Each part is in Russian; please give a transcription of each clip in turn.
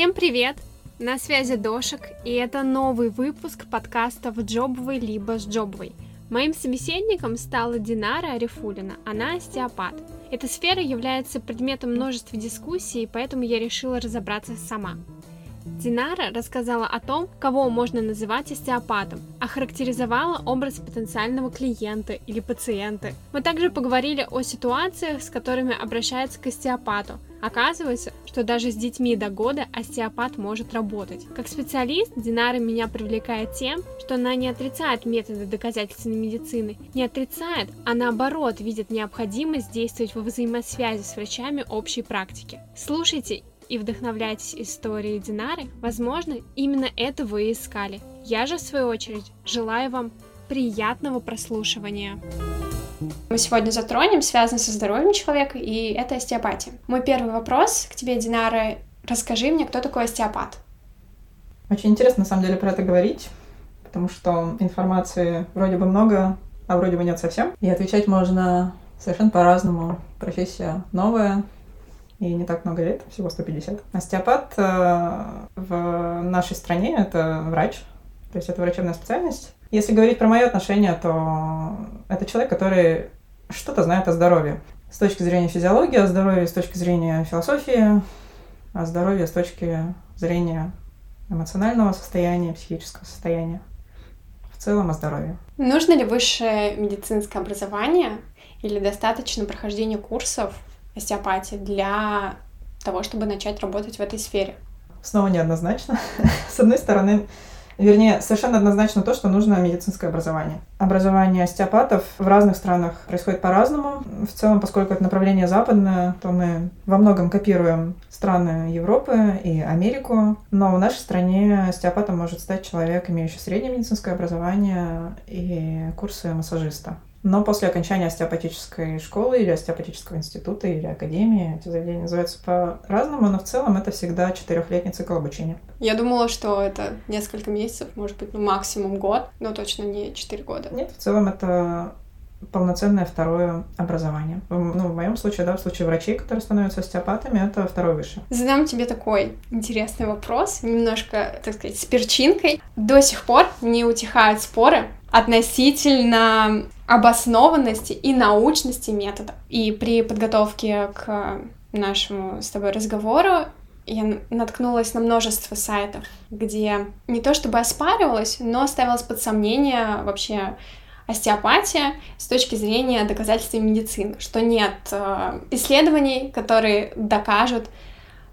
Всем привет! На связи Дошек, и это новый выпуск подкаста «В джобовой либо с джобовой». Моим собеседником стала Динара Арифулина, она остеопат. Эта сфера является предметом множества дискуссий, поэтому я решила разобраться сама. Динара рассказала о том, кого можно называть остеопатом, охарактеризовала образ потенциального клиента или пациента. Мы также поговорили о ситуациях, с которыми обращаются к остеопату. Оказывается, что даже с детьми до года остеопат может работать. Как специалист, Динара меня привлекает тем, что она не отрицает методы доказательственной медицины, не отрицает, а наоборот видит необходимость действовать во взаимосвязи с врачами общей практики. Слушайте и вдохновляйтесь историей Динары, возможно, именно это вы и искали. Я же, в свою очередь, желаю вам приятного прослушивания. Мы сегодня затронем, связанный со здоровьем человека, и это остеопатия. Мой первый вопрос к тебе, Динара. Расскажи мне, кто такой остеопат? Очень интересно, на самом деле, про это говорить, потому что информации вроде бы много, а вроде бы нет совсем. И отвечать можно совершенно по-разному. Профессия новая, и не так много лет, всего 150. Остеопат э, в нашей стране — это врач, то есть это врачебная специальность. Если говорить про мое отношение, то это человек, который что-то знает о здоровье. С точки зрения физиологии, о здоровье, с точки зрения философии, о здоровье с точки зрения эмоционального состояния, психического состояния. В целом о здоровье. Нужно ли высшее медицинское образование или достаточно прохождения курсов остеопатии для того, чтобы начать работать в этой сфере? Снова неоднозначно. С одной стороны, Вернее, совершенно однозначно то, что нужно медицинское образование. Образование остеопатов в разных странах происходит по-разному. В целом, поскольку это направление западное, то мы во многом копируем страны Европы и Америку. Но в нашей стране остеопатом может стать человек, имеющий среднее медицинское образование и курсы массажиста. Но после окончания остеопатической школы или остеопатического института или академии, эти заведения называются по-разному, но в целом это всегда четырехлетний цикл обучения. Я думала, что это несколько месяцев, может быть, ну, максимум год, но точно не четыре года. Нет, в целом это полноценное второе образование. Ну, в моем случае, да, в случае врачей, которые становятся остеопатами, это второе выше. Задам тебе такой интересный вопрос, немножко, так сказать, с перчинкой. До сих пор не утихают споры относительно обоснованности и научности метода. И при подготовке к нашему с тобой разговору я наткнулась на множество сайтов, где не то чтобы оспаривалось, но ставилось под сомнение вообще остеопатия с точки зрения доказательства медицины, что нет э, исследований, которые докажут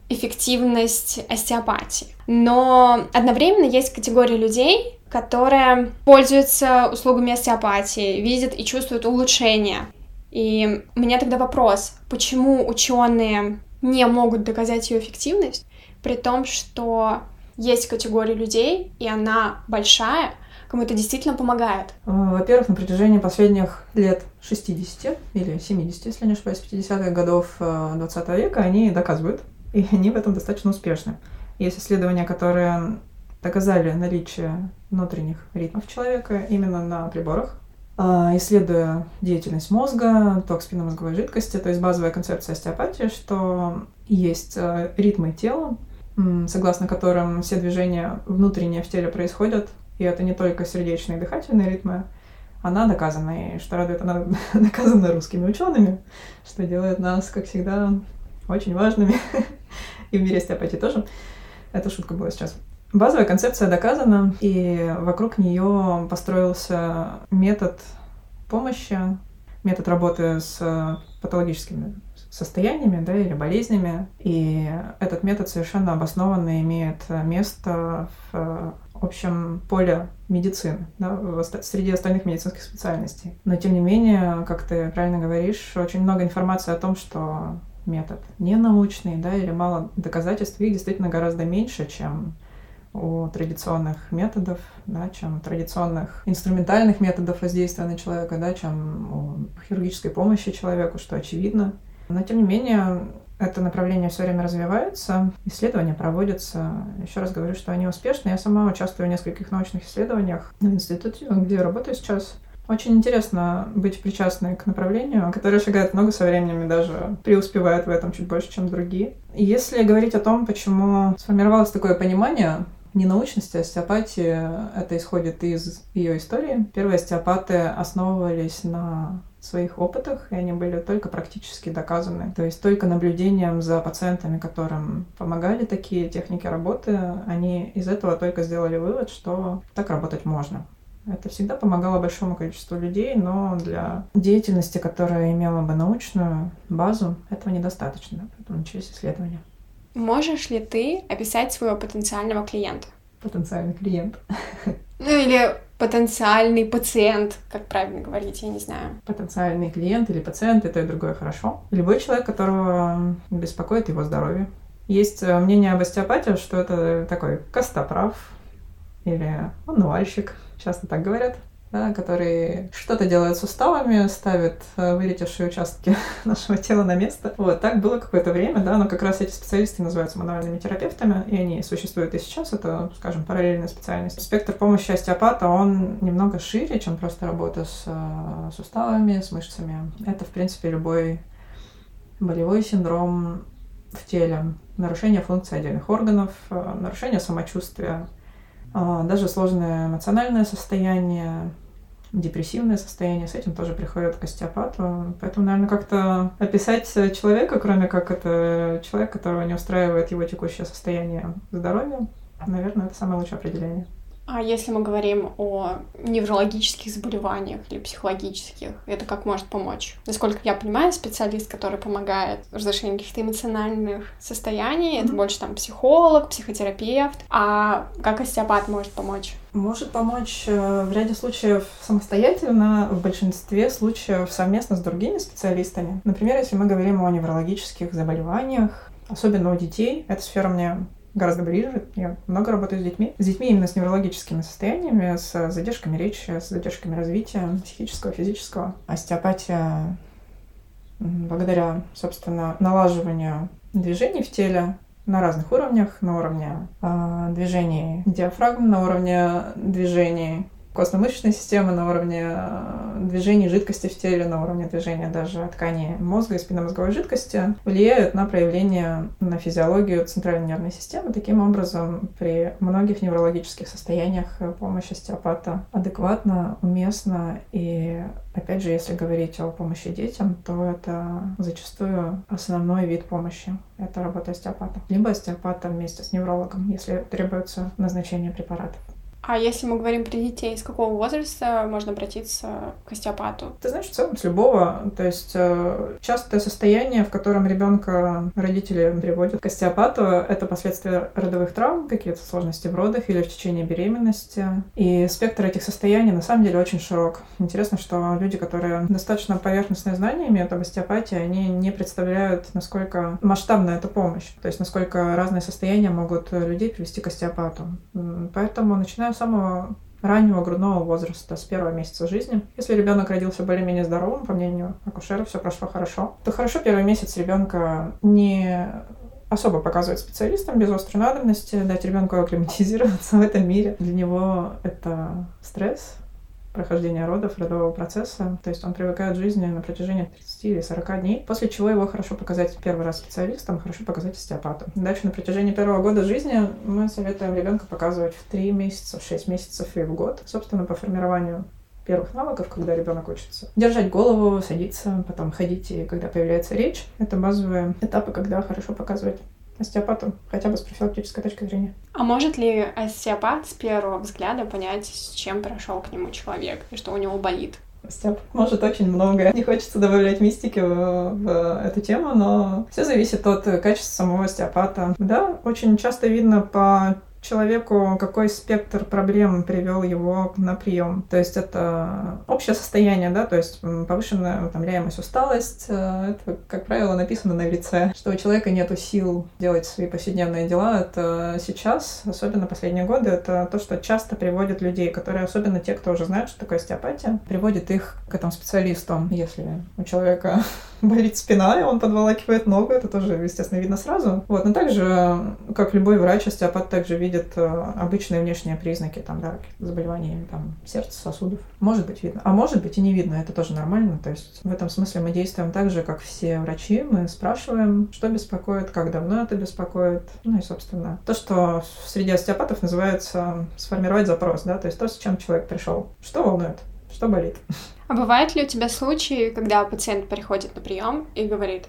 эффективность остеопатии. Но одновременно есть категория людей, которые пользуются услугами остеопатии, видят и чувствуют улучшение. И у меня тогда вопрос, почему ученые не могут доказать ее эффективность, при том, что есть категория людей, и она большая, кому это действительно помогает? Во-первых, на протяжении последних лет 60 или 70, если не ошибаюсь, 50-х годов 20 э, века они доказывают, и они в этом достаточно успешны. Есть исследования, которые доказали наличие внутренних ритмов человека именно на приборах, а, исследуя деятельность мозга, ток спинномозговой жидкости, то есть базовая концепция остеопатии, что есть э, ритмы тела, согласно которым все движения внутренние в теле происходят, и это не только сердечные и дыхательные ритмы, она доказана, и что радует, она доказана русскими учеными, что делает нас, как всегда, очень важными, и в мире остеопатии тоже. Это шутка была сейчас. Базовая концепция доказана, и вокруг нее построился метод помощи, метод работы с патологическими состояниями да, или болезнями. И этот метод совершенно обоснованно имеет место в общем поле медицины, да, среди остальных медицинских специальностей. Но тем не менее, как ты правильно говоришь, очень много информации о том, что метод не научный, да, или мало доказательств, их действительно гораздо меньше, чем у традиционных методов, да, чем традиционных инструментальных методов воздействия на человека, да, чем у хирургической помощи человеку, что очевидно. Но, тем не менее, это направление все время развивается, исследования проводятся. Еще раз говорю, что они успешны. Я сама участвую в нескольких научных исследованиях в институте, где я работаю сейчас. Очень интересно быть причастной к направлению, которое шагает много со временем и даже преуспевает в этом чуть больше, чем другие. Если говорить о том, почему сформировалось такое понимание ненаучности остеопатии, это исходит из ее истории. Первые остеопаты основывались на своих опытах, и они были только практически доказаны. То есть только наблюдением за пациентами, которым помогали такие техники работы, они из этого только сделали вывод, что так работать можно. Это всегда помогало большому количеству людей, но для деятельности, которая имела бы научную базу, этого недостаточно. Поэтому начались исследования. Можешь ли ты описать своего потенциального клиента? Потенциальный клиент. Ну или потенциальный пациент, как правильно говорить, я не знаю. Потенциальный клиент или пациент, и то и другое хорошо. Любой человек, которого беспокоит его здоровье. Есть э, мнение об остеопатии, что это такой костоправ или мануальщик, часто так говорят да, который что-то делает с суставами, ставит э, вылетевшие участки нашего тела на место. Вот, так было какое-то время, да, но как раз эти специалисты называются мануальными терапевтами, и они существуют и сейчас, это, скажем, параллельная специальность. Спектр помощи остеопата, он немного шире, чем просто работа с э, суставами, с мышцами. Это, в принципе, любой болевой синдром в теле, нарушение функций отдельных органов, э, нарушение самочувствия, даже сложное эмоциональное состояние, депрессивное состояние, с этим тоже приходят к остеопату. Поэтому, наверное, как-то описать человека, кроме как это человек, которого не устраивает его текущее состояние здоровья, наверное, это самое лучшее определение. А если мы говорим о неврологических заболеваниях или психологических, это как может помочь? Насколько я понимаю, специалист, который помогает в разрешении каких-то эмоциональных состояний, mm-hmm. это больше там психолог, психотерапевт. А как остеопат может помочь? Может помочь э, в ряде случаев самостоятельно, в большинстве случаев совместно с другими специалистами. Например, если мы говорим о неврологических заболеваниях, особенно у детей, эта сфера мне гораздо ближе. Я много работаю с детьми. С детьми именно с неврологическими состояниями, с задержками речи, с задержками развития психического, физического. Остеопатия благодаря, собственно, налаживанию движений в теле на разных уровнях, на уровне э, движений диафрагм, на уровне движений костно-мышечной системы, на уровне э, движений жидкости в теле, на уровне движения даже ткани мозга и спинномозговой жидкости влияют на проявление, на физиологию центральной нервной системы. Таким образом, при многих неврологических состояниях помощь остеопата адекватна, уместна и Опять же, если говорить о помощи детям, то это зачастую основной вид помощи. Это работа остеопата. Либо остеопата вместе с неврологом, если требуется назначение препаратов. А если мы говорим про детей, с какого возраста можно обратиться к остеопату? Ты знаешь, в целом с любого. То есть э, частое состояние, в котором ребенка родители приводят к остеопату, это последствия родовых травм, какие-то сложности в родах или в течение беременности. И спектр этих состояний на самом деле очень широк. Интересно, что люди, которые достаточно поверхностные знания имеют об остеопатии, они не представляют, насколько масштабна эта помощь. То есть насколько разные состояния могут людей привести к остеопату. Поэтому начиная самого раннего грудного возраста, с первого месяца жизни. Если ребенок родился более-менее здоровым, по мнению акушера, все прошло хорошо, то хорошо первый месяц ребенка не особо показывать специалистам без острой надобности, дать ребенку акклиматизироваться в этом мире. Для него это стресс, прохождения родов, родового процесса. То есть он привыкает к жизни на протяжении 30 или 40 дней, после чего его хорошо показать первый раз специалистам, хорошо показать остеопату. Дальше на протяжении первого года жизни мы советуем ребенка показывать в 3 месяца, в 6 месяцев и в год, собственно, по формированию первых навыков, когда ребенок учится. Держать голову, садиться, потом ходить, и когда появляется речь. Это базовые этапы, когда хорошо показывать остеопату, хотя бы с профилактической точки зрения. А может ли остеопат с первого взгляда понять, с чем пришел к нему человек и что у него болит? Остеопат может очень много. Не хочется добавлять мистики в, в эту тему, но все зависит от качества самого остеопата. Да, очень часто видно по человеку, какой спектр проблем привел его на прием. То есть это общее состояние, да, то есть повышенная утомляемость, усталость. Э, это, как правило, написано на лице, что у человека нет сил делать свои повседневные дела. Это сейчас, особенно последние годы, это то, что часто приводит людей, которые, особенно те, кто уже знает, что такое остеопатия, приводит их к этому специалисту. Если у человека болит спина, и он подволакивает ногу, это тоже, естественно, видно сразу. Вот, но также, как любой врач, остеопат также видит видит э, обычные внешние признаки, там, да, заболевания там, сердца, сосудов. Может быть видно. А может быть и не видно, это тоже нормально. То есть в этом смысле мы действуем так же, как все врачи. Мы спрашиваем, что беспокоит, как давно это беспокоит. Ну и, собственно, то, что среди остеопатов называется сформировать запрос, да, то есть то, с чем человек пришел. Что волнует? Что болит? А бывают ли у тебя случаи, когда пациент приходит на прием и говорит,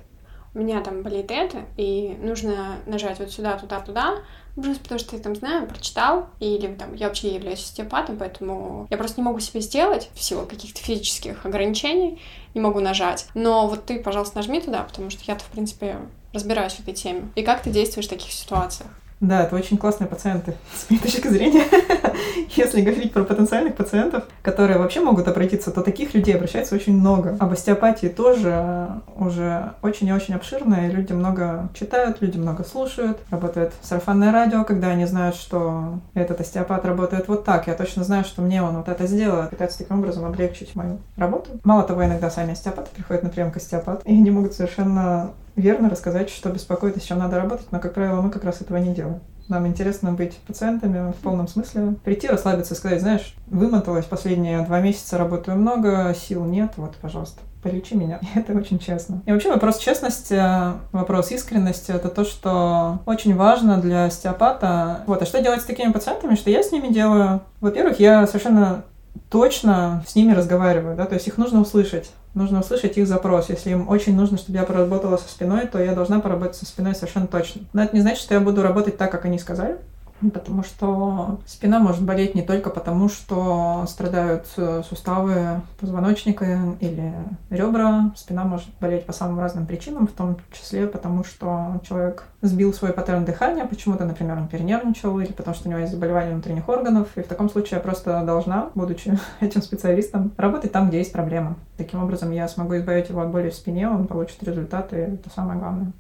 у меня там болит это, и нужно нажать вот сюда, туда, туда, просто потому что я там знаю, прочитал, или там я вообще являюсь остеопатом, поэтому я просто не могу себе сделать в силу каких-то физических ограничений, не могу нажать. Но вот ты, пожалуйста, нажми туда, потому что я-то, в принципе, разбираюсь в этой теме. И как ты действуешь в таких ситуациях? Да, это очень классные пациенты, с моей точки зрения. Если говорить про потенциальных пациентов, которые вообще могут обратиться, то таких людей обращается очень много. Об остеопатии тоже уже очень и очень обширно, люди много читают, люди много слушают. Работает сарафанное радио, когда они знают, что этот остеопат работает вот так. Я точно знаю, что мне он вот это сделает. Пытаются таким образом облегчить мою работу. Мало того, иногда сами остеопаты приходят на прием к остеопату, и они могут совершенно верно рассказать, что беспокоит и с чем надо работать, но, как правило, мы как раз этого не делаем. Нам интересно быть пациентами в полном смысле. Прийти, расслабиться и сказать, знаешь, вымоталась последние два месяца, работаю много, сил нет, вот, пожалуйста, полечи меня. Это очень честно. И вообще вопрос честности, вопрос искренности, это то, что очень важно для остеопата. Вот, а что делать с такими пациентами, что я с ними делаю? Во-первых, я совершенно точно с ними разговариваю, да, то есть их нужно услышать. Нужно услышать их запрос. Если им очень нужно, чтобы я поработала со спиной, то я должна поработать со спиной совершенно точно. Но это не значит, что я буду работать так, как они сказали. Потому что спина может болеть не только потому, что страдают э, суставы позвоночника или ребра. Спина может болеть по самым разным причинам, в том числе потому, что человек сбил свой паттерн дыхания, почему-то, например, он перенервничал, или потому что у него есть заболевание внутренних органов. И в таком случае я просто должна, будучи этим специалистом, работать там, где есть проблема. Таким образом, я смогу избавить его от боли в спине, он получит результаты, это самое главное.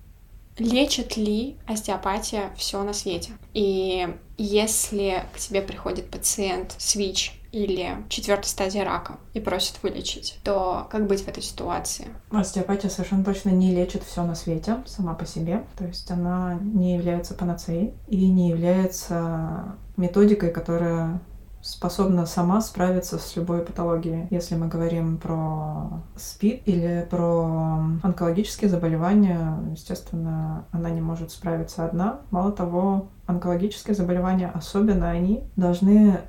Лечит ли остеопатия все на свете? И если к тебе приходит пациент с ВИЧ или четвертой стадии рака и просит вылечить, то как быть в этой ситуации? Остеопатия совершенно точно не лечит все на свете сама по себе. То есть она не является панацеей и не является методикой, которая способна сама справиться с любой патологией. Если мы говорим про СПИД или про онкологические заболевания, естественно, она не может справиться одна. Мало того, онкологические заболевания, особенно они, должны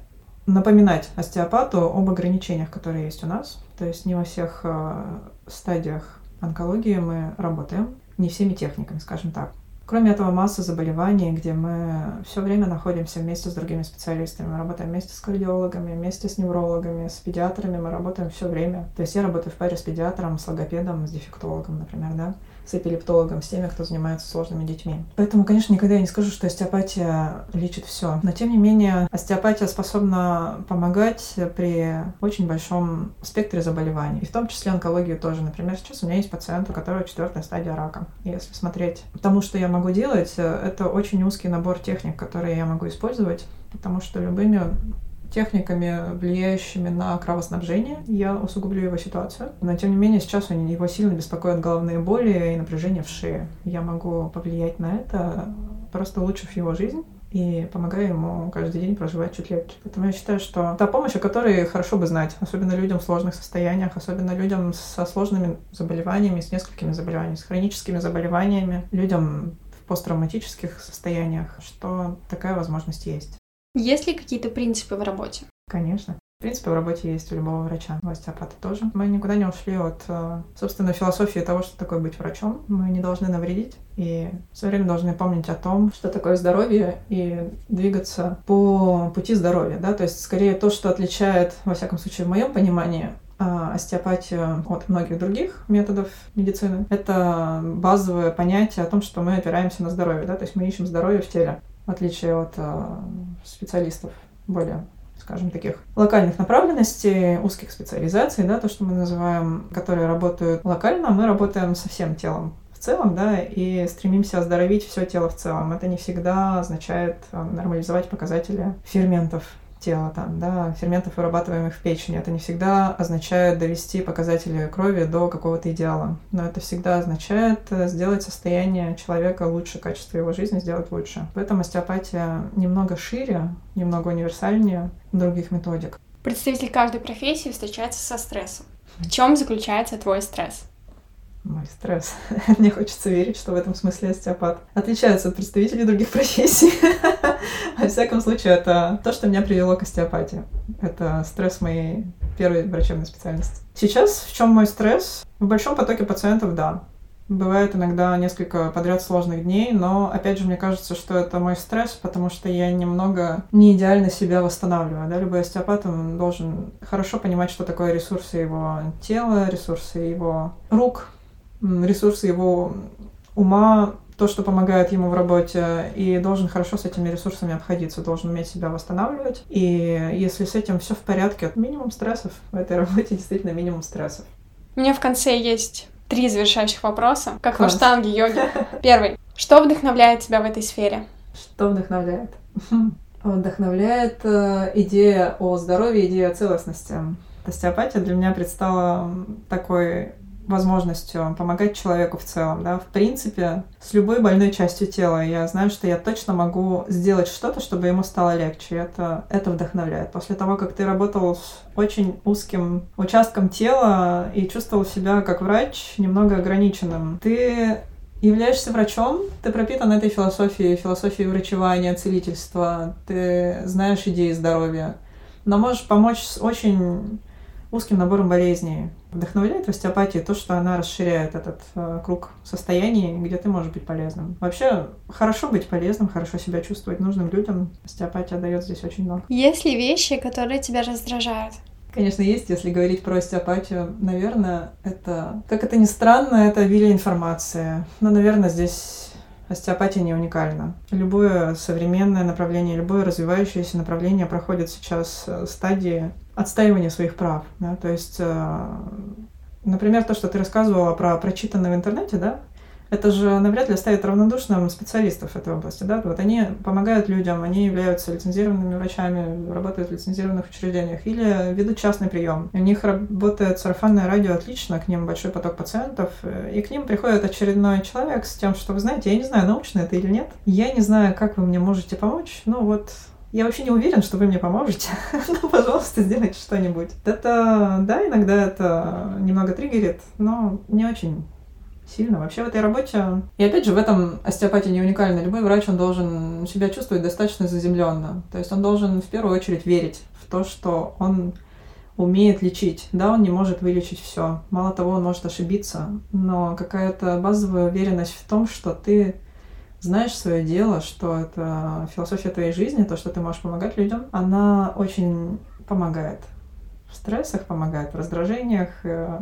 напоминать остеопату об ограничениях, которые есть у нас. То есть не во всех э, стадиях онкологии мы работаем, не всеми техниками, скажем так. Кроме этого, масса заболеваний, где мы все время находимся вместе с другими специалистами. Мы работаем вместе с кардиологами, вместе с неврологами, с педиатрами. Мы работаем все время. То есть я работаю в паре с педиатром, с логопедом, с дефектологом, например, да с эпилептологом, с теми, кто занимается сложными детьми. Поэтому, конечно, никогда я не скажу, что остеопатия лечит все. Но, тем не менее, остеопатия способна помогать при очень большом спектре заболеваний. И в том числе онкологию тоже. Например, сейчас у меня есть пациент, у которого четвертая стадия рака. И если смотреть тому, что я могу делать, это очень узкий набор техник, которые я могу использовать, потому что любыми техниками, влияющими на кровоснабжение, я усугублю его ситуацию. Но, тем не менее, сейчас его сильно беспокоят головные боли и напряжение в шее. Я могу повлиять на это, просто улучшив его жизнь и помогая ему каждый день проживать чуть легче. Поэтому я считаю, что та помощь, о которой хорошо бы знать, особенно людям в сложных состояниях, особенно людям со сложными заболеваниями, с несколькими заболеваниями, с хроническими заболеваниями, людям в посттравматических состояниях, что такая возможность есть. Есть ли какие-то принципы в работе? Конечно. Принципы в работе есть у любого врача, у остеопата тоже. Мы никуда не ушли от, э, собственно, философии того, что такое быть врачом. Мы не должны навредить и все время должны помнить о том, что такое здоровье и двигаться по пути здоровья. Да? То есть, скорее, то, что отличает, во всяком случае, в моем понимании, а, остеопатию от многих других методов медицины. Это базовое понятие о том, что мы опираемся на здоровье, да, то есть мы ищем здоровье в теле в отличие от э, специалистов более скажем, таких локальных направленностей, узких специализаций, да, то, что мы называем, которые работают локально, мы работаем со всем телом в целом, да, и стремимся оздоровить все тело в целом. Это не всегда означает э, нормализовать показатели ферментов тела, там, да, ферментов, вырабатываемых в печени. Это не всегда означает довести показатели крови до какого-то идеала. Но это всегда означает э, сделать состояние человека лучше, качество его жизни сделать лучше. Поэтому остеопатия немного шире, немного универсальнее других методик. Представитель каждой профессии встречается со стрессом. В чем заключается твой стресс? мой стресс. Мне хочется верить, что в этом смысле остеопат отличается от представителей других профессий. Во всяком случае, это то, что меня привело к остеопатии. Это стресс моей первой врачебной специальности. Сейчас в чем мой стресс? В большом потоке пациентов, да. Бывает иногда несколько подряд сложных дней, но опять же мне кажется, что это мой стресс, потому что я немного не идеально себя восстанавливаю. Да? Любой остеопат он должен хорошо понимать, что такое ресурсы его тела, ресурсы его рук, ресурсы его ума, то, что помогает ему в работе, и должен хорошо с этими ресурсами обходиться, должен уметь себя восстанавливать. И если с этим все в порядке, минимум стрессов в этой работе действительно минимум стрессов. У меня в конце есть три завершающих вопроса, как Класс. в аштанге йоги. Первый. Что вдохновляет тебя в этой сфере? Что вдохновляет? Вдохновляет э, идея о здоровье, идея о целостности. Остеопатия для меня предстала такой возможностью помогать человеку в целом, да, в принципе, с любой больной частью тела. Я знаю, что я точно могу сделать что-то, чтобы ему стало легче. Это, это вдохновляет. После того, как ты работал с очень узким участком тела и чувствовал себя как врач немного ограниченным, ты являешься врачом, ты пропитан этой философией, философией врачевания, целительства, ты знаешь идеи здоровья, но можешь помочь с очень узким набором болезней. Вдохновляет в остеопатии то, что она расширяет этот э, круг состояний, где ты можешь быть полезным. Вообще, хорошо быть полезным, хорошо себя чувствовать нужным людям. Остеопатия дает здесь очень много. Есть ли вещи, которые тебя раздражают? Конечно, есть, если говорить про остеопатию, наверное, это, как это ни странно, это обилие информации. Но, наверное, здесь остеопатия не уникальна. Любое современное направление, любое развивающееся направление проходит сейчас э, стадии отстаивания своих прав. Да? То есть, э, например, то, что ты рассказывала про прочитанное в интернете, да, это же навряд ли оставит равнодушным специалистов этой области. Да? Вот они помогают людям, они являются лицензированными врачами, работают в лицензированных учреждениях или ведут частный прием. У них работает сарафанное радио отлично, к ним большой поток пациентов, и к ним приходит очередной человек с тем, что, вы знаете, я не знаю, научно это или нет, я не знаю, как вы мне можете помочь, ну вот я вообще не уверен, что вы мне поможете. ну, пожалуйста, сделайте что-нибудь. Это, да, иногда это немного триггерит, но не очень сильно вообще в этой работе. И опять же, в этом остеопатия не уникальна. Любой врач, он должен себя чувствовать достаточно заземленно. То есть он должен в первую очередь верить в то, что он умеет лечить. Да, он не может вылечить все. Мало того, он может ошибиться, но какая-то базовая уверенность в том, что ты знаешь свое дело, что это философия твоей жизни, то, что ты можешь помогать людям, она очень помогает. В стрессах помогает, в раздражениях. Э,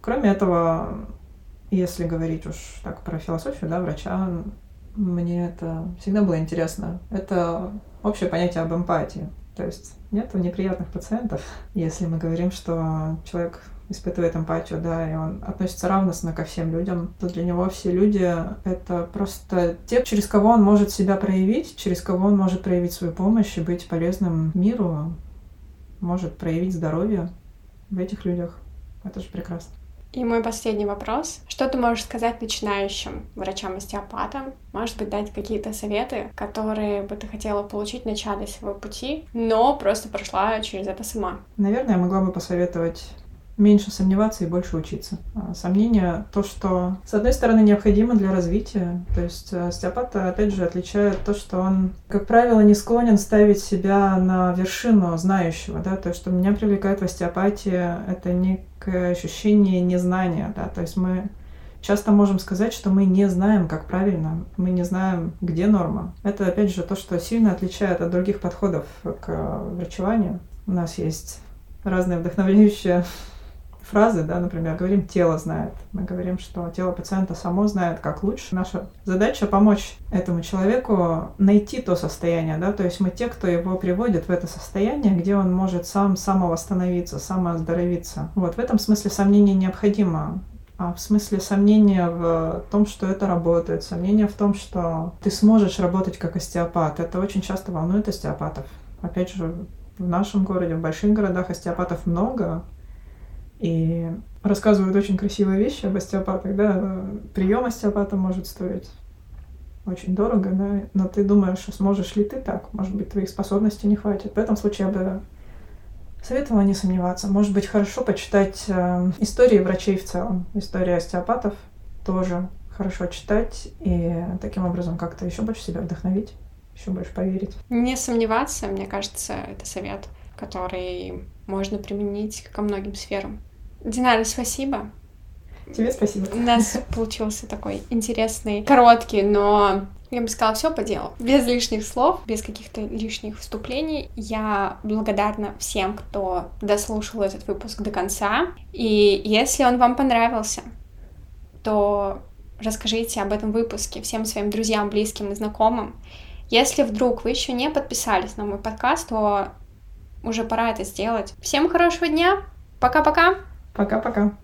кроме этого, если говорить уж так про философию, да, врача, мне это всегда было интересно. Это общее понятие об эмпатии. То есть нет неприятных пациентов, если мы говорим, что человек испытывает эмпатию, да, и он относится равностно ко всем людям, то для него все люди — это просто те, через кого он может себя проявить, через кого он может проявить свою помощь и быть полезным миру, может проявить здоровье в этих людях. Это же прекрасно. И мой последний вопрос. Что ты можешь сказать начинающим врачам-остеопатам? Может быть, дать какие-то советы, которые бы ты хотела получить в начале своего пути, но просто прошла через это сама? Наверное, я могла бы посоветовать меньше сомневаться и больше учиться. А сомнение — то, что, с одной стороны, необходимо для развития. То есть э, остеопата, опять же, отличает то, что он, как правило, не склонен ставить себя на вершину знающего. Да? То, что меня привлекает в остеопатии, это некое ощущение незнания. Да? То есть мы часто можем сказать, что мы не знаем, как правильно, мы не знаем, где норма. Это, опять же, то, что сильно отличает от других подходов к врачеванию. У нас есть разные вдохновляющие фразы, да, например, говорим «тело знает». Мы говорим, что тело пациента само знает, как лучше. Наша задача помочь этому человеку найти то состояние, да, то есть мы те, кто его приводит в это состояние, где он может сам самовосстановиться, самооздоровиться. Вот, в этом смысле сомнение необходимо. А в смысле сомнения в том, что это работает, сомнения в том, что ты сможешь работать как остеопат. Это очень часто волнует остеопатов опять же, в нашем городе, в больших городах остеопатов много, и рассказывают очень красивые вещи об остеопатах, да, прием остеопата может стоить очень дорого, да, но ты думаешь, сможешь ли ты так, может быть, твоих способностей не хватит. В этом случае я бы советовала не сомневаться. Может быть, хорошо почитать э, истории врачей в целом, истории остеопатов тоже хорошо читать и таким образом как-то еще больше себя вдохновить, еще больше поверить. Не сомневаться, мне кажется, это совет, который можно применить ко многим сферам. Динара, спасибо. Тебе спасибо. У нас получился такой интересный, короткий, но я бы сказала, все по делу. Без лишних слов, без каких-то лишних вступлений. Я благодарна всем, кто дослушал этот выпуск до конца. И если он вам понравился, то расскажите об этом выпуске всем своим друзьям, близким и знакомым. Если вдруг вы еще не подписались на мой подкаст, то уже пора это сделать. Всем хорошего дня. Пока-пока. Пока-пока.